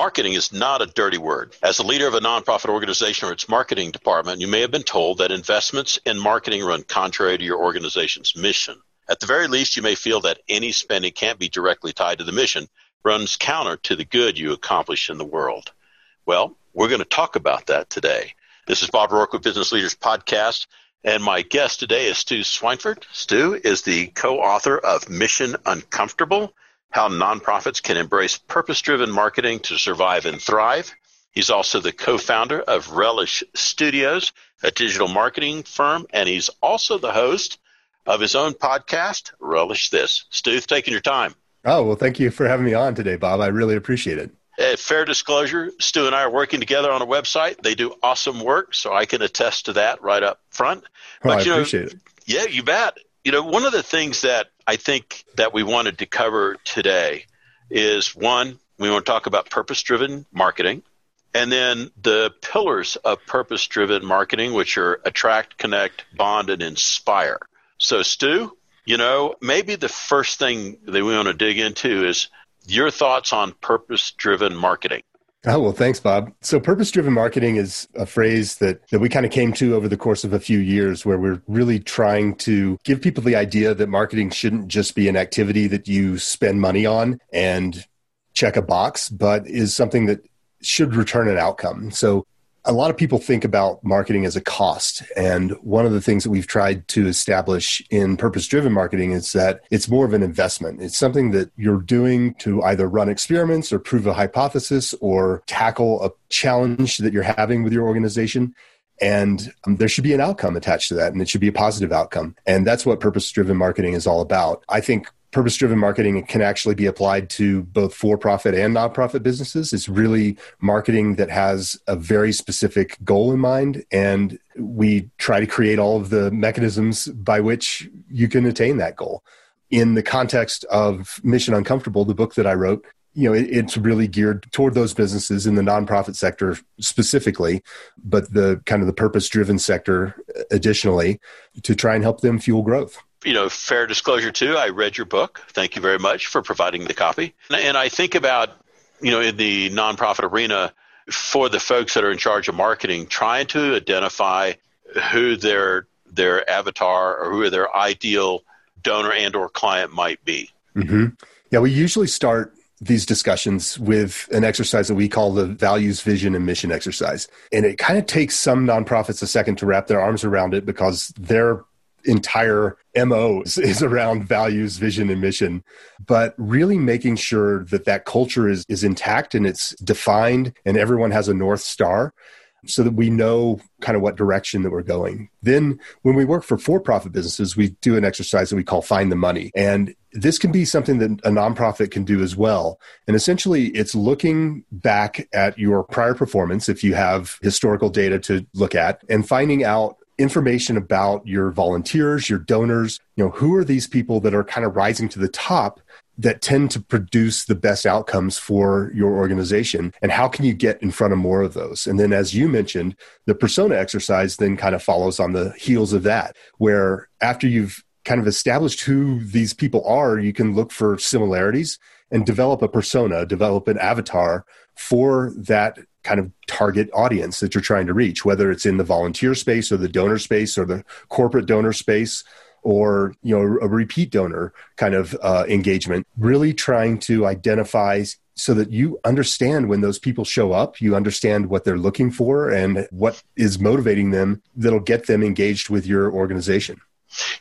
Marketing is not a dirty word. As a leader of a nonprofit organization or its marketing department, you may have been told that investments in marketing run contrary to your organization's mission. At the very least, you may feel that any spending can't be directly tied to the mission, runs counter to the good you accomplish in the world. Well, we're going to talk about that today. This is Bob Roark with Business Leaders Podcast, and my guest today is Stu Swineford. Stu is the co-author of Mission Uncomfortable, How Nonprofits Can Embrace Purpose-Driven Marketing to Survive and Thrive. He's also the co-founder of Relish Studios, a digital marketing firm, and he's also the host of his own podcast, Relish This. Stu, taking your time. Oh, well, thank you for having me on today, Bob. I really appreciate it. Uh, fair disclosure, Stu and I are working together on a website. They do awesome work, so I can attest to that right up front. But, oh, I appreciate know, it. Yeah, you bet. You know, one of the things that I think that we wanted to cover today is one, we want to talk about purpose driven marketing. And then the pillars of purpose driven marketing, which are attract, connect, bond, and inspire. So, Stu, you know, maybe the first thing that we want to dig into is your thoughts on purpose driven marketing. Oh, well, thanks, Bob. So, purpose driven marketing is a phrase that, that we kind of came to over the course of a few years where we're really trying to give people the idea that marketing shouldn't just be an activity that you spend money on and check a box, but is something that should return an outcome. So, a lot of people think about marketing as a cost. And one of the things that we've tried to establish in purpose driven marketing is that it's more of an investment. It's something that you're doing to either run experiments or prove a hypothesis or tackle a challenge that you're having with your organization. And um, there should be an outcome attached to that, and it should be a positive outcome. And that's what purpose driven marketing is all about. I think purpose driven marketing can actually be applied to both for profit and nonprofit businesses. It's really marketing that has a very specific goal in mind. And we try to create all of the mechanisms by which you can attain that goal. In the context of Mission Uncomfortable, the book that I wrote, you know, it, it's really geared toward those businesses in the nonprofit sector specifically, but the kind of the purpose driven sector additionally to try and help them fuel growth you know, fair disclosure too, I read your book. Thank you very much for providing the copy. And I think about, you know, in the nonprofit arena, for the folks that are in charge of marketing, trying to identify who their their avatar or who their ideal donor and or client might be. Mm-hmm. Yeah, we usually start these discussions with an exercise that we call the values, vision, and mission exercise. And it kind of takes some nonprofits a second to wrap their arms around it because they're entire MO is, is, around values, vision, and mission, but really making sure that that culture is, is intact and it's defined and everyone has a North Star so that we know kind of what direction that we're going. Then when we work for for-profit businesses, we do an exercise that we call find the money. And this can be something that a nonprofit can do as well. And essentially it's looking back at your prior performance if you have historical data to look at and finding out information about your volunteers, your donors, you know, who are these people that are kind of rising to the top that tend to produce the best outcomes for your organization? And how can you get in front of more of those? And then as you mentioned the persona exercise then kind of follows on the heels of that where after you've kind of established who these people are you can look for similarities and develop a persona develop an avatar for that kind of target audience that you're trying to reach, whether it's in the volunteer space or the donor space or the corporate donor space or you know a repeat donor kind of uh, engagement. Really trying to identify so that you understand when those people show up, you understand what they're looking for and what is motivating them that'll get them engaged with your organization.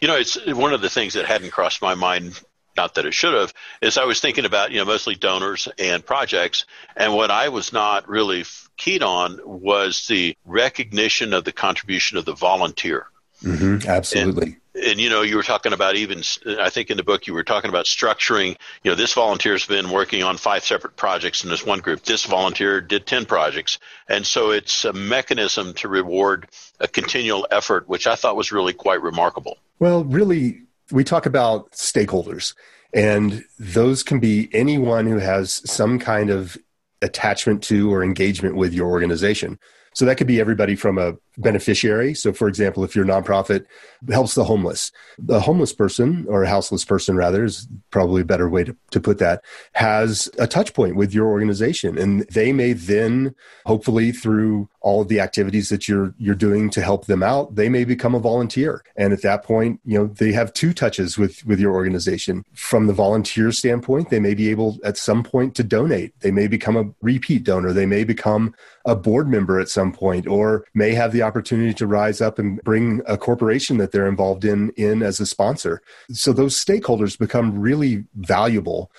You know, it's one of the things that hadn't crossed my mind not that it should have, is I was thinking about, you know, mostly donors and projects. And what I was not really keyed on was the recognition of the contribution of the volunteer. Mm-hmm, absolutely. And, and, you know, you were talking about even, I think in the book you were talking about structuring, you know, this volunteer's been working on five separate projects in this one group. This volunteer did 10 projects. And so it's a mechanism to reward a continual effort, which I thought was really quite remarkable. Well, really, we talk about stakeholders, and those can be anyone who has some kind of attachment to or engagement with your organization. So that could be everybody from a beneficiary. So, for example, if your nonprofit helps the homeless, the homeless person or a houseless person, rather, is probably a better way to, to put that, has a touch point with your organization. And they may then, hopefully, through all of the activities that you're you're doing to help them out, they may become a volunteer. And at that point, you know, they have two touches with with your organization. From the volunteer standpoint, they may be able at some point to donate. They may become a repeat donor. They may become a board member at some point or may have the opportunity to rise up and bring a corporation that they're involved in in as a sponsor. So those stakeholders become really valuable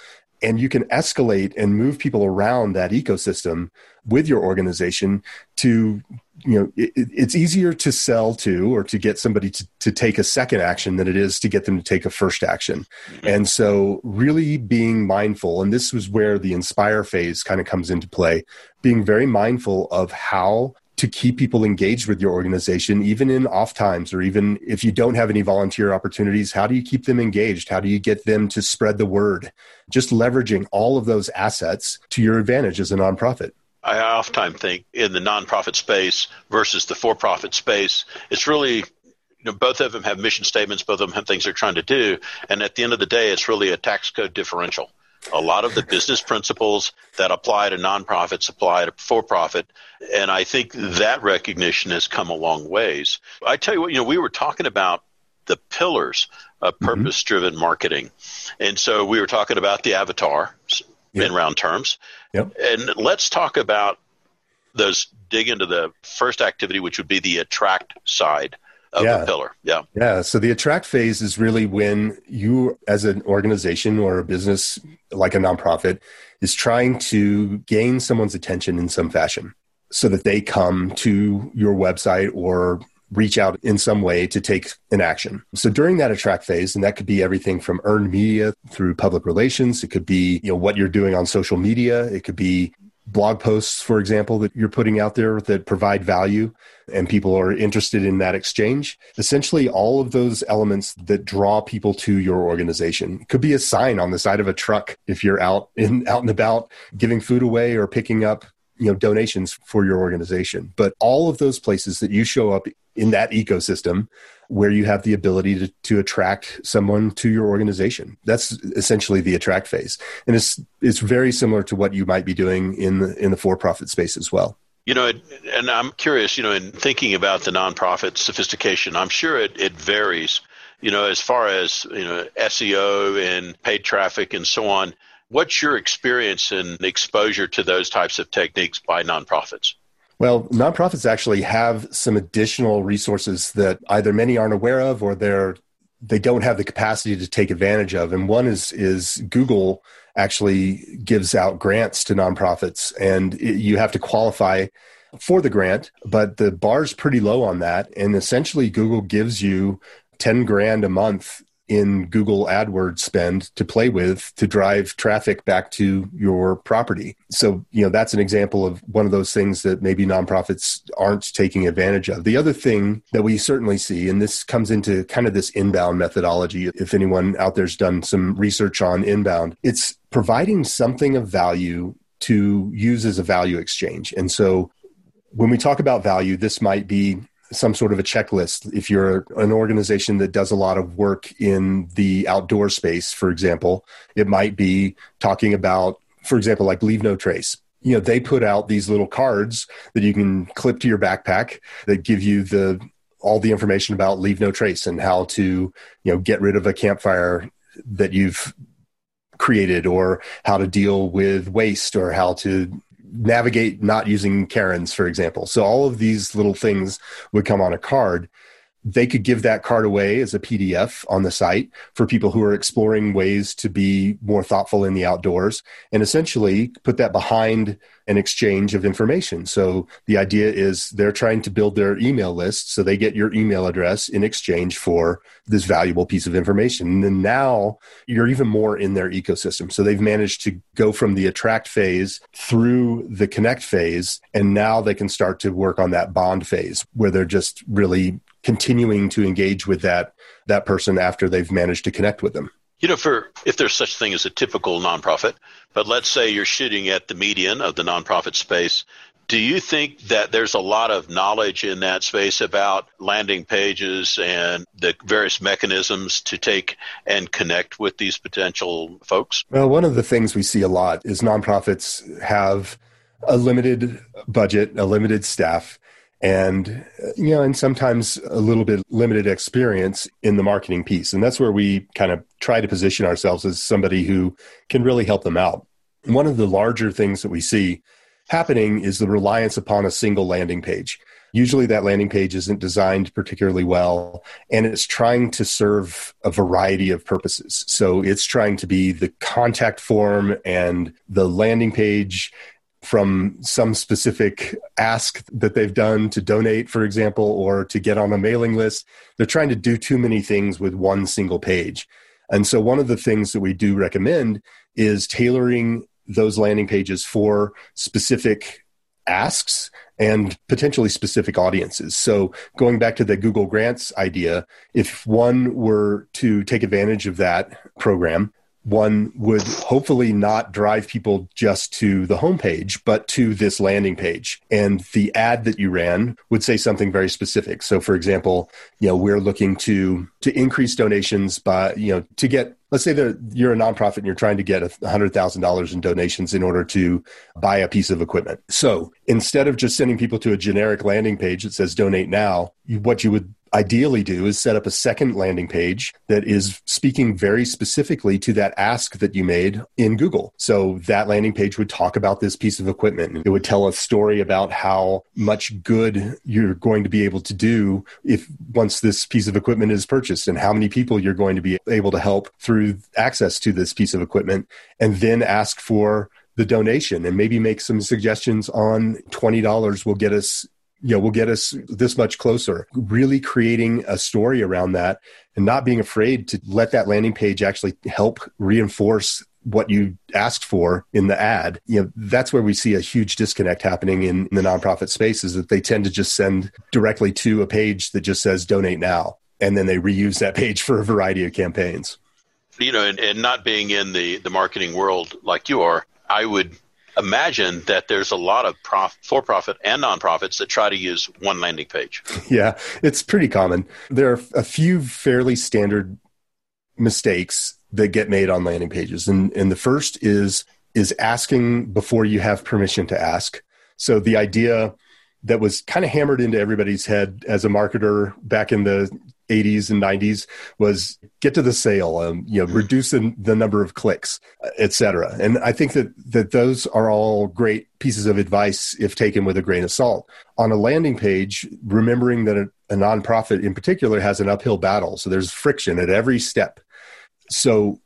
and you can escalate and move people around that ecosystem with your organization to you know it, it's easier to sell to or to get somebody to, to take a second action than it is to get them to take a first action and so really being mindful and this was where the inspire phase kind of comes into play being very mindful of how to keep people engaged with your organization, even in off times, or even if you don't have any volunteer opportunities, how do you keep them engaged? How do you get them to spread the word? Just leveraging all of those assets to your advantage as a nonprofit. I oftentimes think in the nonprofit space versus the for profit space, it's really you know, both of them have mission statements, both of them have things they're trying to do. And at the end of the day, it's really a tax code differential. A lot of the business principles that apply to nonprofits apply to for profit. And I think that recognition has come a long ways. I tell you what, you know, we were talking about the pillars of purpose driven mm-hmm. marketing. And so we were talking about the avatar yep. in round terms. Yep. And let's talk about those, dig into the first activity, which would be the attract side of yeah. the pillar. Yeah. Yeah. So the attract phase is really when you, as an organization or a business like a nonprofit, is trying to gain someone's attention in some fashion so that they come to your website or reach out in some way to take an action. So during that attract phase, and that could be everything from earned media through public relations, it could be, you know, what you're doing on social media, it could be blog posts, for example, that you're putting out there that provide value and people are interested in that exchange. Essentially, all of those elements that draw people to your organization it could be a sign on the side of a truck if you're out in out and about giving food away or picking up you know donations for your organization but all of those places that you show up in that ecosystem where you have the ability to, to attract someone to your organization. That's essentially the attract phase. And it's, it's very similar to what you might be doing in the, in the for-profit space as well. You know, and I'm curious, you know, in thinking about the nonprofit sophistication, I'm sure it, it varies, you know, as far as, you know, SEO and paid traffic and so on. What's your experience and exposure to those types of techniques by nonprofits? Well, nonprofits actually have some additional resources that either many aren't aware of or they're they don't have the capacity to take advantage of. And one is is Google actually gives out grants to nonprofits, and it, you have to qualify for the grant, but the bar's pretty low on that. And essentially, Google gives you ten grand a month in Google AdWords spend to play with to drive traffic back to your property. So, you know, that's an example of one of those things that maybe nonprofits aren't taking advantage of. The other thing that we certainly see, and this comes into kind of this inbound methodology, if anyone out there's done some research on inbound, it's providing something of value to use as a value exchange. And so when we talk about value, this might be some sort of a checklist. If you're an organization that does a lot of work in the outdoor space, for example, it might be talking about, for example, like Leave No Trace. You know, they put out these little cards that you can clip to your backpack that give you the all the information about Leave No Trace and how to, you know, get rid of a campfire that you've created or how to deal with waste or how to navigate not using cairns, for example. So all of these little things would come on a card they could give that card away as a PDF on the site for people who are exploring ways to be more thoughtful in the outdoors and essentially put that behind an exchange of information. So the idea is they're trying to build their email list so they get your email address in exchange for this valuable piece of information. And then now you're even more in their ecosystem. So they've managed to go from the attract phase through the connect phase and now they can start to work on that bond phase where they're just really continuing to engage with that that person after they've managed to connect with them. You know, for if there's such thing as a typical nonprofit, but let's say you're shooting at the median of the nonprofit space, Do you think that there's a lot of knowledge in that space about landing pages and the various mechanisms to take and connect with these potential folks? Well, one of the things we see a lot is nonprofits have a limited budget, a limited staff, and you know and sometimes a little bit limited experience in the marketing piece and that's where we kind of try to position ourselves as somebody who can really help them out one of the larger things that we see happening is the reliance upon a single landing page. Usually that landing page isn't designed particularly well and it's trying to serve a variety of purposes. So it's trying to be the contact form and the landing page from some specific ask that they've done to donate, for example, or to get on a mailing list. They're trying to do too many things with one single page. And so one of the things that we do recommend is tailoring those landing pages for specific asks and potentially specific audiences. So, going back to the Google Grants idea, if one were to take advantage of that program, one would hopefully not drive people just to the homepage, but to this landing page. And the ad that you ran would say something very specific. So, for example, you know, we're looking to to increase donations by, you know, to get let's say that you're a nonprofit and you're trying to get $100,000 in donations in order to buy a piece of equipment. So instead of just sending people to a generic landing page that says donate now, what you would ideally do is set up a second landing page that is speaking very specifically to that ask that you made in Google. So that landing page would talk about this piece of equipment. It would tell a story about how much good you're going to be able to do if once this piece of equipment is purchased and how many people you're going to be able to help through access to this piece of equipment and then ask for the donation and maybe make some suggestions on $20 will get us you know, will get us this much closer. Really creating a story around that and not being afraid to let that landing page actually help reinforce what you asked for in the ad. You know, that's where we see a huge disconnect happening in, the nonprofit space is that they tend to just send directly to a page that just says donate now. And then they reuse that page for a variety of campaigns. You know, and, and not being in the, the marketing world like you are, I would imagine that there's a lot of prof- for-profit and nonprofits that try to use one landing page. Yeah, it's pretty common. There are a few fairly standard mistakes that get made on landing pages, and and the first is is asking before you have permission to ask. So the idea that was kind of hammered into everybody's head as a marketer back in the 80s and 90s was get to the sale, um, you know, mm-hmm. reduce the, the number of clicks, et cetera. And I think that, that those are all great pieces of advice if taken with a grain of salt. On a landing page, remembering that a, a nonprofit in particular has an uphill battle. So there's friction at every step. So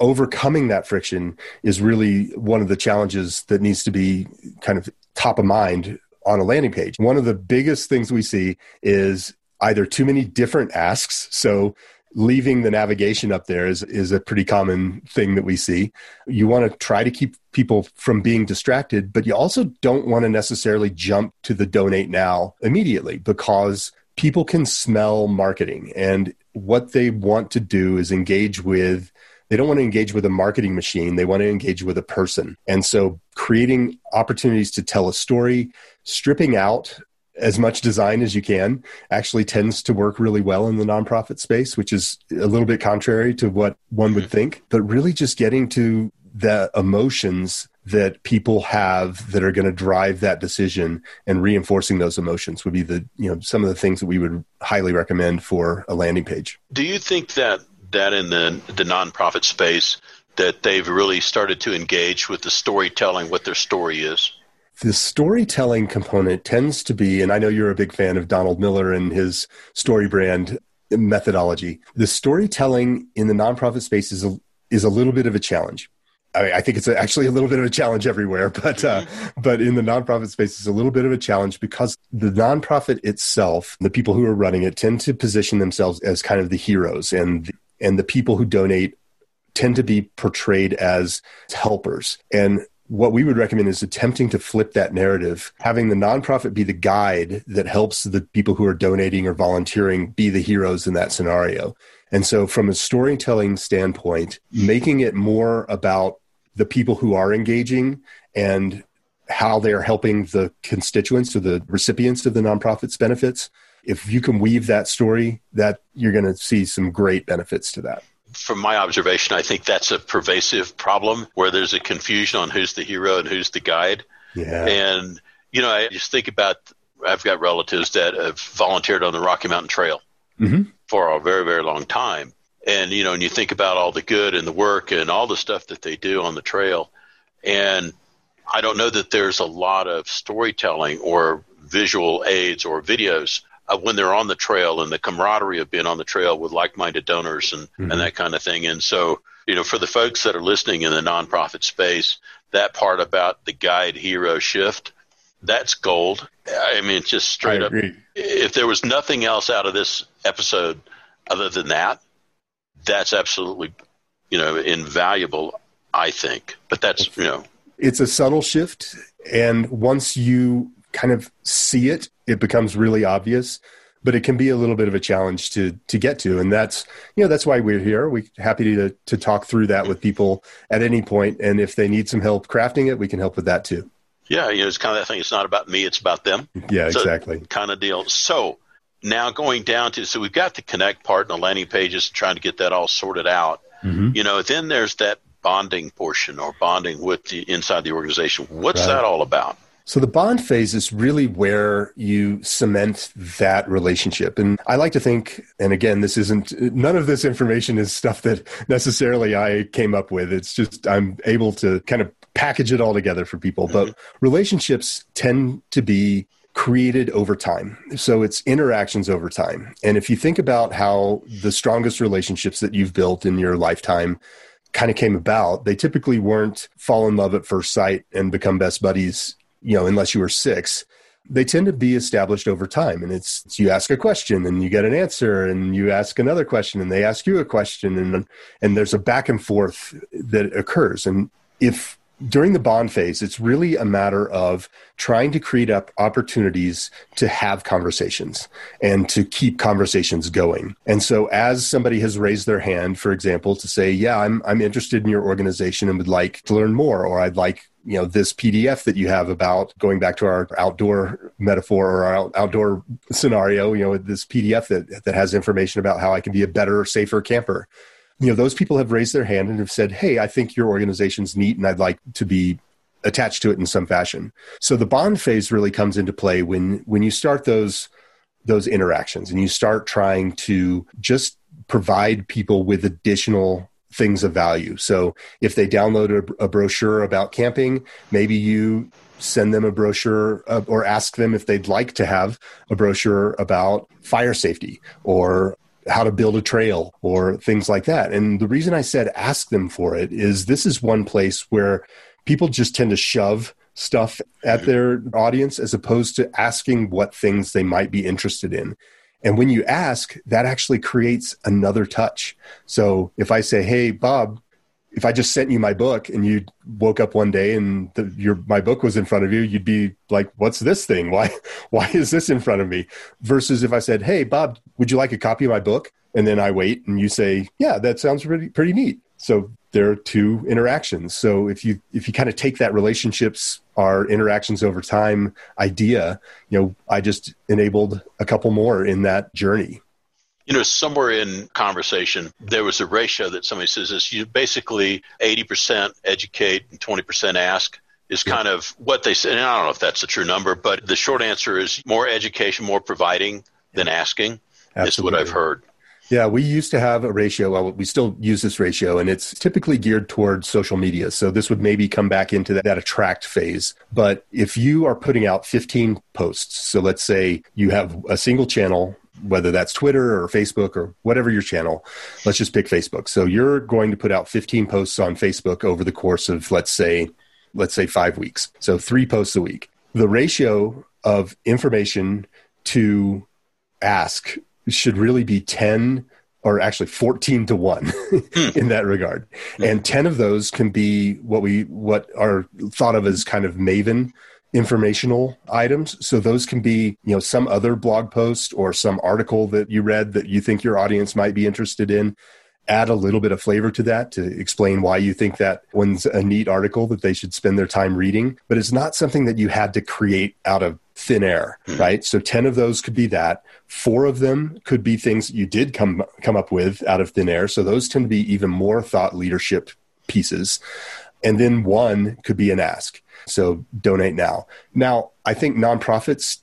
overcoming that friction is really one of the challenges that needs to be kind of top of mind on a landing page. One of the biggest things we see is either too many different asks. So leaving the navigation up there is, is a pretty common thing that we see. You want to try to keep people from being distracted, but you also don't want to necessarily jump to the donate now immediately because people can smell marketing and what they want to do is engage with they don't want to engage with a marketing machine they want to engage with a person and so creating opportunities to tell a story stripping out as much design as you can actually tends to work really well in the nonprofit space, which is a little bit contrary to what one would mm-hmm. think. But really just getting to the emotions that people have that are going to drive that decision and reinforcing those emotions would be the you know some of the things that we would highly recommend for a landing page. Do you think that that in the the nonprofit space that they've really started to engage with the storytelling what their story is? The storytelling component tends to be, and I know you're a big fan of Donald Miller and his StoryBrand methodology. The storytelling in the nonprofit space is a, is a little bit of a challenge. I, I think it's actually a little bit of a challenge everywhere, but uh, but in the nonprofit space, it's a little bit of a challenge because the nonprofit itself, the people who are running it, tend to position themselves as kind of the heroes, and and the people who donate tend to be portrayed as helpers. And what we would recommend is attempting to flip that narrative, having the nonprofit be the guide that helps the people who are donating or volunteering be the heroes in that scenario. And so, from a storytelling standpoint, making it more about the people who are engaging and how they're helping the constituents or the recipients of the nonprofit's benefits. If you can weave that story, that you're going to see some great benefits to that from my observation, I think that's a pervasive problem where there's a confusion on who's the hero and who's the guide. Yeah. And, you know, I just think about I've got relatives that have volunteered on the Rocky Mountain Trail mm-hmm. for a very, very long time. And, you know, and you think about all the good and the work and all the stuff that they do on the trail. And I don't know that there's a lot of storytelling or visual aids or videos when they're on the trail and the camaraderie of being on the trail with like-minded donors and, mm-hmm. and that kind of thing. And so, you know, for the folks that are listening in the nonprofit space, that part about the guide hero shift, that's gold. I mean, just straight up. If there was nothing else out of this episode other than that, that's absolutely, you know, invaluable, I think. But that's, you know, it's a subtle shift. And once you kind of see it, it becomes really obvious. But it can be a little bit of a challenge to to get to, and that's you know that's why we're here. We're happy to to talk through that with people at any point, and if they need some help crafting it, we can help with that too. Yeah, you know, it's kind of that thing. It's not about me; it's about them. Yeah, so exactly. Kind of deal. So now going down to so we've got the connect part and the landing pages, trying to get that all sorted out. Mm-hmm. You know, then there's that bonding portion or bonding with the inside the organization. What's right. that all about? So the bond phase is really where you cement that relationship. And I like to think, and again, this isn't, none of this information is stuff that necessarily I came up with. It's just I'm able to kind of package it all together for people. Mm-hmm. But relationships tend to be created over time. So it's interactions over time. And if you think about how the strongest relationships that you've built in your lifetime kind of came about, they typically weren't fall in love at first sight and become best buddies, you know, unless you were six. They tend to be established over time. And it's, it's you ask a question and you get an answer and you ask another question and they ask you a question and and there's a back and forth that occurs. And if during the bond phase, it's really a matter of trying to create up opportunities to have conversations and to keep conversations going. And so as somebody has raised their hand, for example, to say, yeah, I'm, I'm interested in your organization and would like to learn more, or I'd like you know this pdf that you have about going back to our outdoor metaphor or our outdoor scenario you know this pdf that that has information about how i can be a better safer camper. You know those people have raised their hand and have said hey i think your organization's neat and i'd like to be attached to it in some fashion. So the bond phase really comes into play when when you start those those interactions and you start trying to just provide people with additional things of value so if they download a, a brochure about camping maybe you send them a brochure uh, or ask them if they'd like to have a brochure about fire safety or how to build a trail or things like that. And the reason I said ask them for it is this is one place where people just tend to shove stuff at their audience as opposed to asking what things they might be interested in. And when you ask, that actually creates another touch. So if I say, Hey, Bob, if I just sent you my book and you woke up one day and the, your my book was in front of you, you'd be like, "What's this thing? Why why is this in front of me?" Versus if I said, "Hey, Bob, would you like a copy of my book?" and then I wait and you say, "Yeah, that sounds pretty pretty neat." So there are two interactions. So if you if you kind of take that relationships are interactions over time idea, you know, I just enabled a couple more in that journey you know, somewhere in conversation, there was a ratio that somebody says is you basically 80% educate and 20% ask is kind yeah. of what they said. And I don't know if that's a true number, but the short answer is more education, more providing than asking Absolutely. is what I've heard. Yeah, we used to have a ratio. Well, we still use this ratio, and it's typically geared towards social media. So this would maybe come back into that, that, attract phase. But if you are putting out 15 posts, so let's say you have a single channel whether that's Twitter or Facebook or whatever your channel. Let's just pick Facebook. So you're going to put out 15 posts on Facebook over the course of let's say let's say 5 weeks. So 3 posts a week. The ratio of information to ask should really be 10 or actually 14 to 1 hmm. in that regard. Hmm. And 10 of those can be what we what are thought of as kind of maven informational items. So those can be, you know, some other blog post or some article that you read that you think your audience might be interested in. add a little bit of flavor to that to explain why you think that one's a neat article that they should spend their time reading. But it's not something that you had to create out of thin air, mm-hmm. right? So 10 of those could be that. Four of them could be things you did come come up with out of thin air. So those tend to be even more thought leadership pieces. And then one could be an ask. So donate now. Now, I think nonprofits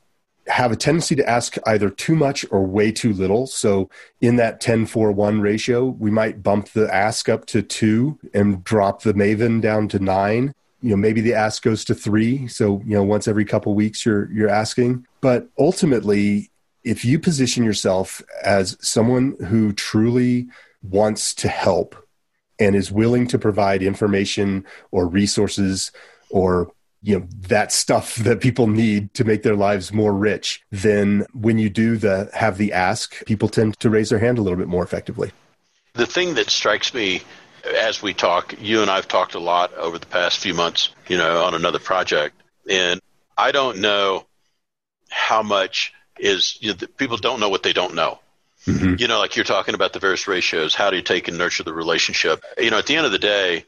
have a tendency to ask either too much or way too little. So in that 10 4 1 ratio, we might bump the ask up to two and drop the Maven down to nine. You know, maybe the ask goes to three. So, you know, once every couple weeks you're you're asking. But ultimately, if you position yourself as someone who truly wants to help and is willing to provide information or resources or you know that stuff that people need to make their lives more rich then when you do the have the ask people tend to raise their hand a little bit more effectively the thing that strikes me as we talk you and i've talked a lot over the past few months you know on another project and i don't know how much is you know, people don't know what they don't know mm-hmm. you know like you're talking about the various ratios how do you take and nurture the relationship you know at the end of the day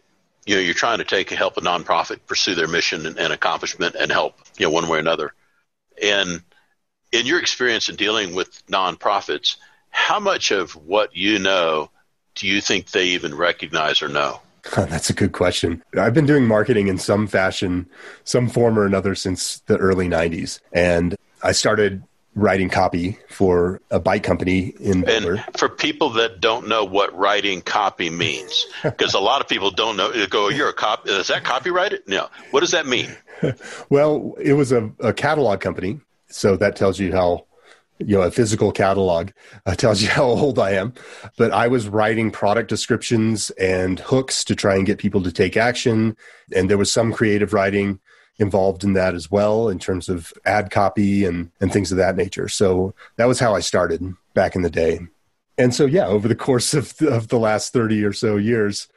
you know, you're trying to take and help a nonprofit pursue their mission and, and accomplishment and help, you know, one way or another. And in your experience in dealing with nonprofits, how much of what you know do you think they even recognize or know? That's a good question. I've been doing marketing in some fashion, some form or another since the early 90s. And I started writing copy for a bike company in Boulder. And for people that don't know what writing copy means, because a lot of people don't know, they go, "You're a cop? Is that copyrighted?" No. What does that mean? well, it was a, a, catalog company, so that tells you how. You know, a physical catalog uh, tells you how old I am. But I was writing product descriptions and hooks to try and get people to take action. And there was some creative writing involved in that as well in terms of ad copy and, and things of that nature. So that was how I started back in the day. And so, yeah, over the course of the, of the last 30 or so years,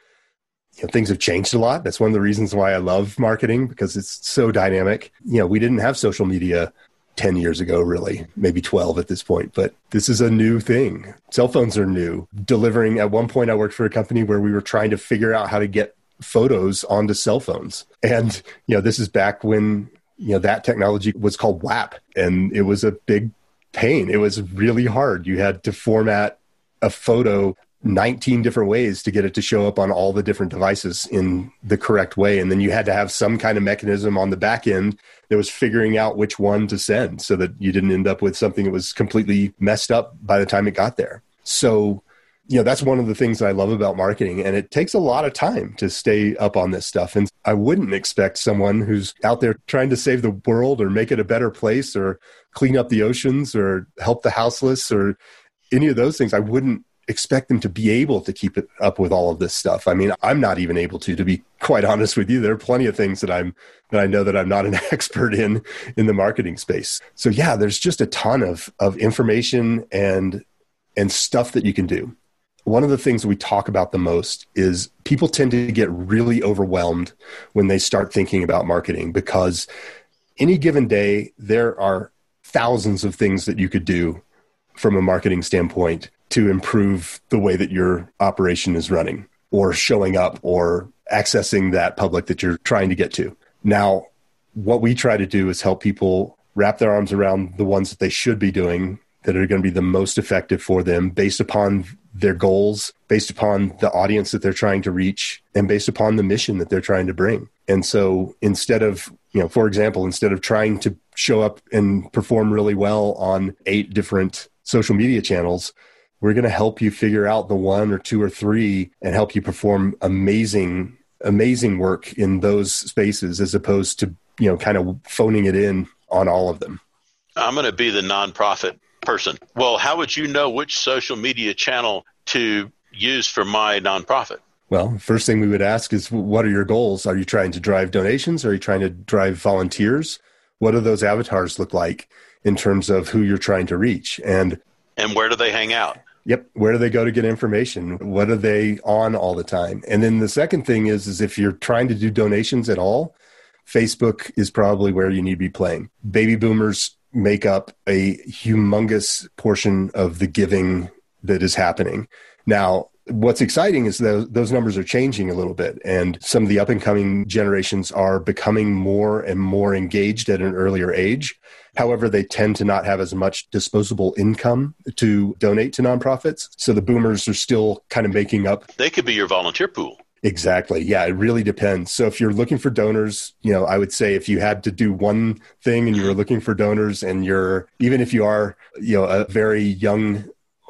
you know, things have changed a lot. That's one of the reasons why I love marketing because it's so dynamic. You know, we didn't have social media 10 years ago, really, maybe 12 at this point, but this is a new thing. Cell phones are new. Delivering, at one point, I worked for a company where we were trying to figure out how to get photos onto cell phones. And, you know, this is back when, you know, that technology was called WAP and it was a big pain. It was really hard. You had to format a photo 19 different ways to get it to show up on all the different devices in the correct way. And then you had to have some kind of mechanism on the back end that was figuring out which one to send so that you didn't end up with something that was completely messed up by the time it got there. So you know that's one of the things that i love about marketing and it takes a lot of time to stay up on this stuff and i wouldn't expect someone who's out there trying to save the world or make it a better place or clean up the oceans or help the houseless or any of those things i wouldn't expect them to be able to keep it up with all of this stuff. I mean i'm not even able to to be quite honest with you. There are plenty of things that i'm that i know that i'm not an expert in in the marketing space. So yeah there's just a ton of of information and and stuff that you can do. One of the things we talk about the most is people tend to get really overwhelmed when they start thinking about marketing because any given day there are thousands of things that you could do from a marketing standpoint to improve the way that your operation is running or showing up or accessing that public that you're trying to get to. Now, what we try to do is help people wrap their arms around the ones that they should be doing that are going to be the most effective for them based upon their goals, based upon the audience that they're trying to reach, and based upon the mission that they're trying to bring. And so instead of, you know, for example, instead of trying to show up and perform really well on eight different social media channels, we're going to help you figure out the one or two or three and help you perform amazing, amazing work in those spaces as opposed to, you know, kind of phoning it in on all of them. I'm going to be the nonprofit person. Well, how would you know which social media channel to use for my nonprofit? Well, first thing we would ask is what are your goals? Are you trying to drive donations? Are you trying to drive volunteers? What do those avatars look like in terms of who you're trying to reach? And and where do they hang out? Yep. Where do they go to get information? What are they on all the time? And then the second thing is, is if you're trying to do donations at all, Facebook is probably where you need to be playing. Baby boomers make up a humongous portion of the giving that is happening. Now, what's exciting is that those numbers are changing a little bit and some of the up and coming generations are becoming more and more engaged at an earlier age however they tend to not have as much disposable income to donate to nonprofits so the boomers are still kind of making up they could be your volunteer pool Exactly. Yeah, it really depends. So if you're looking for donors, you know, I would say if you had to do one thing and you were looking for donors and you're even if you are, you know, a very young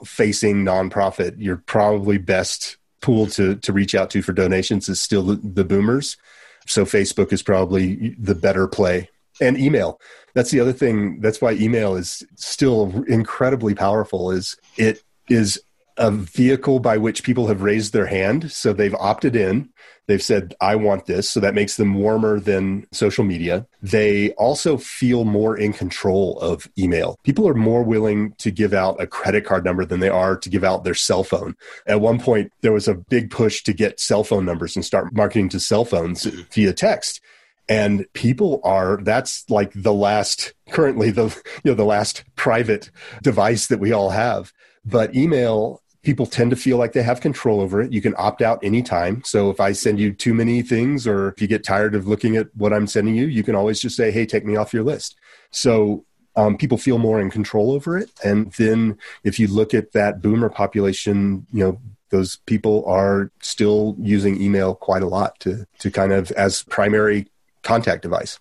facing nonprofit, you're probably best pool to to reach out to for donations is still the, the boomers. So Facebook is probably the better play. And email. That's the other thing. That's why email is still incredibly powerful is it is a vehicle by which people have raised their hand. So they've opted in. They've said, I want this. So that makes them warmer than social media. They also feel more in control of email. People are more willing to give out a credit card number than they are to give out their cell phone. At one point, there was a big push to get cell phone numbers and start marketing to cell phones mm-hmm. via text and people are that's like the last currently the you know the last private device that we all have but email people tend to feel like they have control over it. You can opt out anytime. So if I send you too many things or if you get tired of looking at what I'm sending you, you can always just say, hey, take me off your list. So um, people feel more in control over it. And then if you look at that boomer population, you know, those people are still using email quite a lot to, to kind of as primary contact device.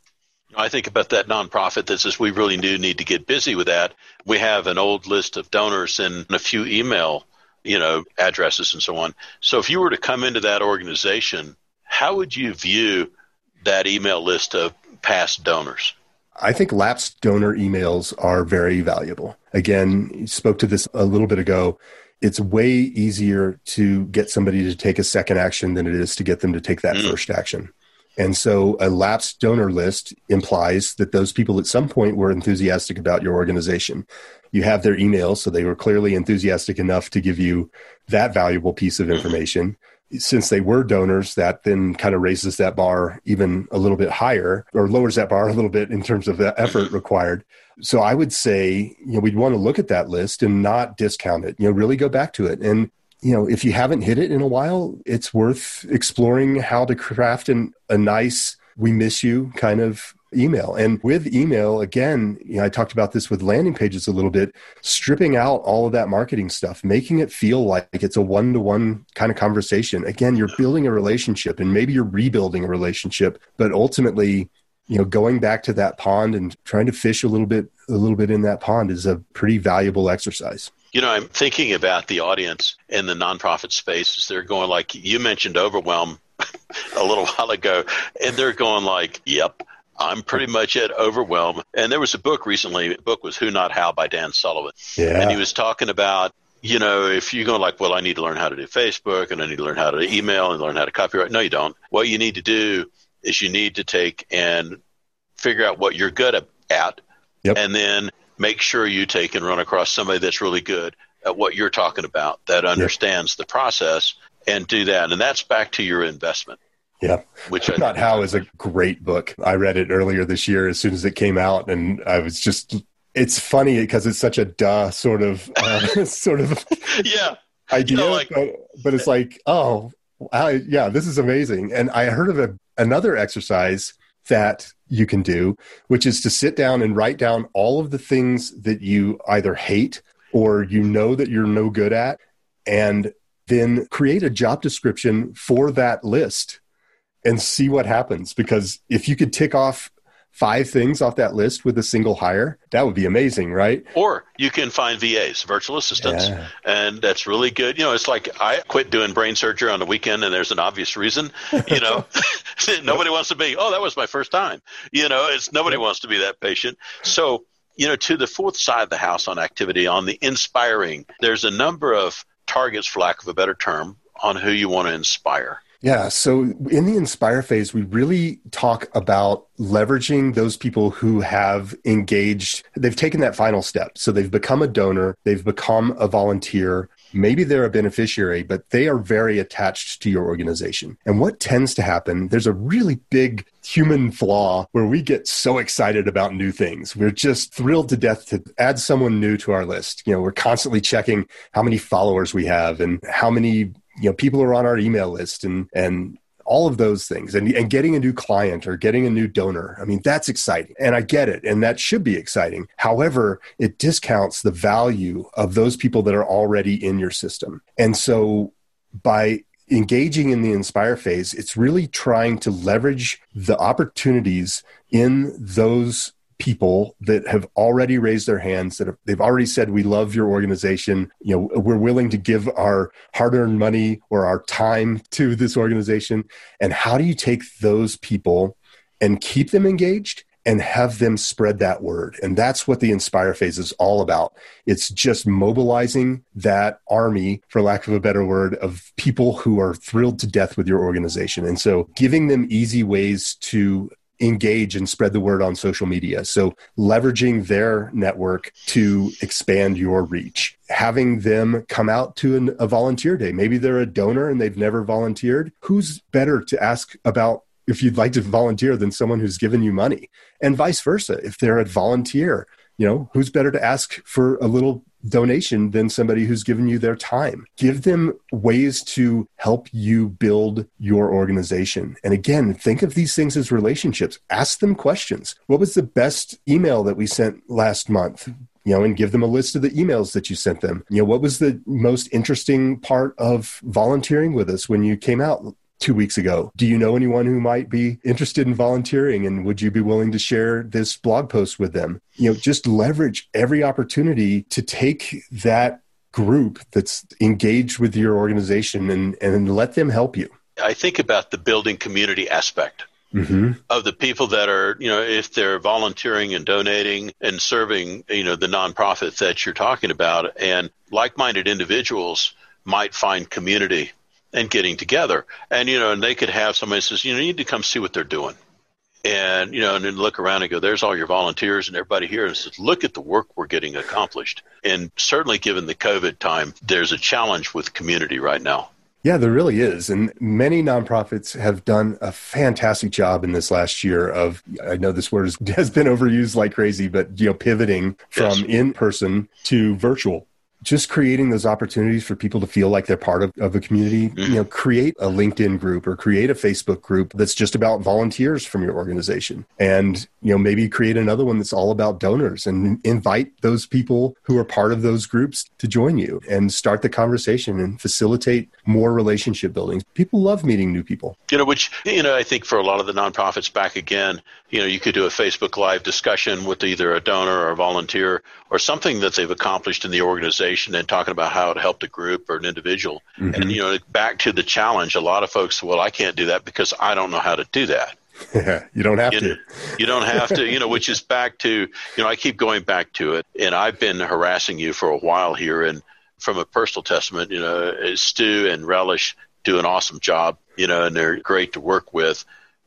I think about that nonprofit that says we really do need to get busy with that. We have an old list of donors and a few email you know, addresses and so on. So if you were to come into that organization, how would you view that email list of past donors? I think lapsed donor emails are very valuable. Again, you spoke to this a little bit ago. It's way easier to get somebody to take a second action than it is to get them to take that mm. first action. And so a lapsed donor list implies that those people at some point were enthusiastic about your organization you have their email, so they were clearly enthusiastic enough to give you that valuable piece of information. Since they were donors, that then kind of raises that bar even a little bit higher or lowers that bar a little bit in terms of the effort required. So I would say, you know, we'd want to look at that list and not discount it, you know, really go back to it. And, you know, if you haven't hit it in a while, it's worth exploring how to craft an, a nice, we miss you kind of email. And with email, again, you know, I talked about this with landing pages a little bit, stripping out all of that marketing stuff, making it feel like it's a one to one kind of conversation. Again, you're building a relationship and maybe you're rebuilding a relationship, but ultimately, you know, going back to that pond and trying to fish a little bit, a little bit in that pond is a pretty valuable exercise. You know, I'm thinking about the audience in the nonprofit space. They're going like you mentioned overwhelm a little while ago, and they're going like, "Yep, I'm pretty much at overwhelm. And there was a book recently. The book was Who Not How by Dan Sullivan. Yeah. And he was talking about, you know, if you go like, well, I need to learn how to do Facebook and I need to learn how to email and learn how to copyright. No, you don't. What you need to do is you need to take and figure out what you're good at yep. and then make sure you take and run across somebody that's really good at what you're talking about that understands yep. the process and do that. And that's back to your investment. Yeah. Which I Not How is a great book. I read it earlier this year as soon as it came out and I was just it's funny because it's such a duh sort of uh, sort of yeah idea you know, like, but, but it's like oh I, yeah this is amazing and i heard of a, another exercise that you can do which is to sit down and write down all of the things that you either hate or you know that you're no good at and then create a job description for that list and see what happens. Because if you could tick off five things off that list with a single hire, that would be amazing, right? Or you can find VAs, virtual assistants, yeah. and that's really good. You know, it's like I quit doing brain surgery on the weekend, and there's an obvious reason. You know, nobody wants to be. Oh, that was my first time. You know, it's nobody wants to be that patient. So, you know, to the fourth side of the house on activity, on the inspiring, there's a number of targets, for lack of a better term, on who you want to inspire. Yeah. So in the Inspire phase, we really talk about leveraging those people who have engaged, they've taken that final step. So they've become a donor, they've become a volunteer. Maybe they're a beneficiary, but they are very attached to your organization. And what tends to happen, there's a really big human flaw where we get so excited about new things. We're just thrilled to death to add someone new to our list. You know, we're constantly checking how many followers we have and how many you know people are on our email list and and all of those things. And, and getting a new client or getting a new donor i mean that's exciting. And i get it. And that should be exciting. However it discounts the value of those people that are already in your system. And so by engaging in the inspire phase it's really trying to leverage the opportunities in those people that have already raised their hands that have, they've already said we love your organization. You know we're willing to give our hard-earned money or our time to this organization. And how do you take those people and keep them engaged and have them spread that word? And that's what the inspire phase is all about. It's just mobilizing that army for lack of a better word of people who are thrilled to death with your organization. And so giving them easy ways to engage and spread the word on social media. So leveraging their network to expand your reach, having them come out to an, a volunteer day. Maybe they're a donor and they've never volunteered. Who's better to ask about if you'd like to volunteer than someone who's given you money and vice versa. If they're a volunteer, you know, who's better to ask for a little donation than somebody who's given you their time. Give them ways to help you build your organization. And again, think of these things as relationships. Ask them questions. What was the best email that we sent last month? you know, and give them a list of the emails that you sent them. You know, what was the most interesting part of volunteering with us when you came out two weeks ago. Do you know anyone who might be interested in volunteering and would you be willing to share this blog post with them? You know, just leverage every opportunity to take that group that's engaged with your organization and, and let them help you. I think about the building community aspect. Mm-hmm. Of the people that are, you know, if they're volunteering and donating and serving, you know, the nonprofit that you're talking about, and like minded individuals might find community and getting together. And, you know, and they could have somebody says, you know, you need to come see what they're doing. And, you know, and then look around and go, there's all your volunteers and everybody here. And says, look at the work we're getting accomplished. And certainly given the COVID time, there's a challenge with community right now. Yeah, there really is. And many nonprofits have done a fantastic job in this last year of, I know this word has been overused like crazy, but, you know, pivoting from yes. in person to virtual just creating those opportunities for people to feel like they're part of, of a community. Mm-hmm. you know create a linkedin group or create a facebook group that's just about volunteers from your organization. And you know maybe create another one that's all about donors and invite those people who are part of those groups to join you and start the conversation and facilitate more relationship building. People love meeting new people. You know which you know i think for a lot of the nonprofits back again you know you could do a facebook live discussion with either a donor or a volunteer or something that they've accomplished in the organization and talking about how it helped a group or an individual. Mm-hmm. And, you know, back to the challenge, a lot of folks, well, I can't do that because I don't know how to do that. Yeah, you don't have you, to. You don't have to, you know, which is back to, you know, I keep going back to it. And I've been harassing you for a while here. And from a personal testament, you know, Stu and Relish do an awesome job, you know, and they're great to work with.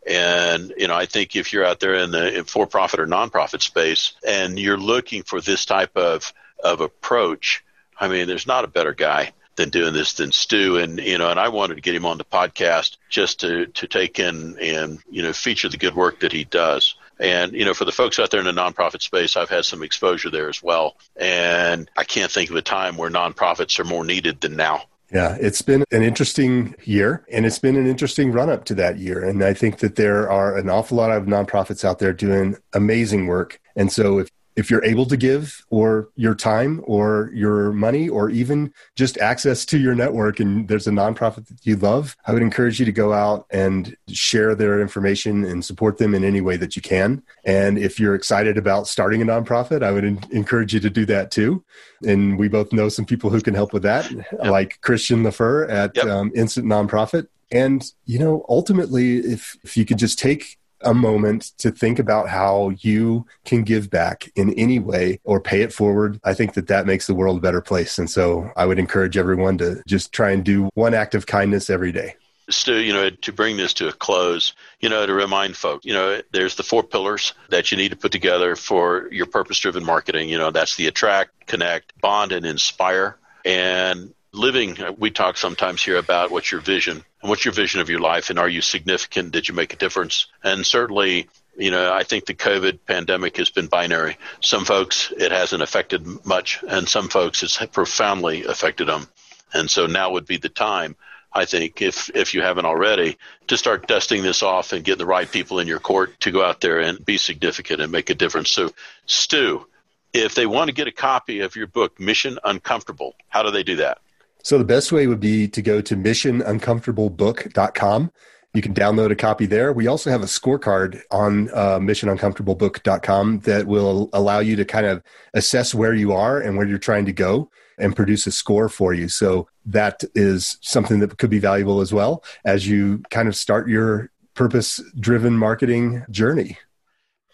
And, you know, I think if you're out there in the for profit or nonprofit space and you're looking for this type of, of approach, I mean, there's not a better guy than doing this than Stu. And, you know, and I wanted to get him on the podcast just to, to take in and, you know, feature the good work that he does. And, you know, for the folks out there in the nonprofit space, I've had some exposure there as well. And I can't think of a time where nonprofits are more needed than now. Yeah, it's been an interesting year and it's been an interesting run up to that year. And I think that there are an awful lot of nonprofits out there doing amazing work. And so if if you're able to give or your time or your money or even just access to your network and there's a nonprofit that you love, I would encourage you to go out and share their information and support them in any way that you can. And if you're excited about starting a nonprofit, I would encourage you to do that too. And we both know some people who can help with that, yep. like Christian LaFur at yep. um, Instant Nonprofit. And, you know, ultimately, if, if you could just take a moment to think about how you can give back in any way or pay it forward, I think that that makes the world a better place. And so I would encourage everyone to just try and do one act of kindness every day. Stu, you know, to bring this to a close, you know, to remind folks, you know, there's the four pillars that you need to put together for your purpose driven marketing. You know, that's the attract, connect, bond, and inspire. And living, uh, we talk sometimes here about what's your vision and what's your vision of your life and are you significant? Did you make a difference? And certainly, you know, I think the COVID pandemic has been binary. Some folks it hasn't affected much, and some folks it's profoundly affected them. And so now would be the time I think, if if you haven't already, to start dusting this off and get the right people in your court to go out there and be significant and make a difference. So, Stu, if they want to get a copy of your book, Mission Uncomfortable, how do they do that? So the best way would be to go to missionuncomfortablebook.com. You can download a copy there. We also have a scorecard on uh, missionuncomfortablebook.com that will allow you to kind of assess where you are and where you're trying to go and produce a score for you. So that is something that could be valuable as well as you kind of start your purpose driven marketing journey.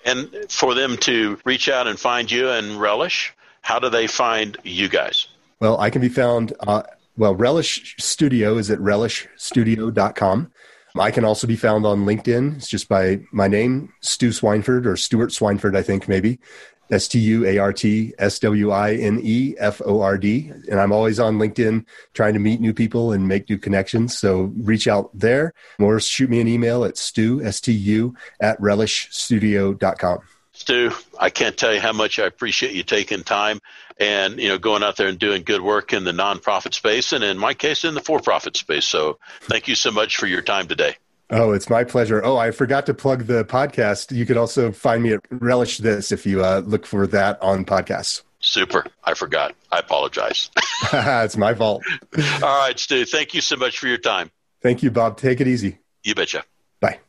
And for them to reach out and find you and Relish, how do they find you guys? Well, I can be found uh, well, Relish Studio is at relishstudio.com. I can also be found on LinkedIn. It's just by my name, Stu Swineford or Stuart Swineford, I think maybe. S T U A R T S W I N E F O R D. And I'm always on LinkedIn trying to meet new people and make new connections. So reach out there or shoot me an email at stu, S T U, at relishstudio.com. Stu, I can't tell you how much I appreciate you taking time and you know going out there and doing good work in the nonprofit space and in my case in the for-profit space. So thank you so much for your time today. Oh, it's my pleasure. Oh, I forgot to plug the podcast. You could also find me at Relish This if you uh, look for that on podcasts. Super. I forgot. I apologize. it's my fault. All right, Stu. Thank you so much for your time. Thank you, Bob. Take it easy. You betcha. Bye.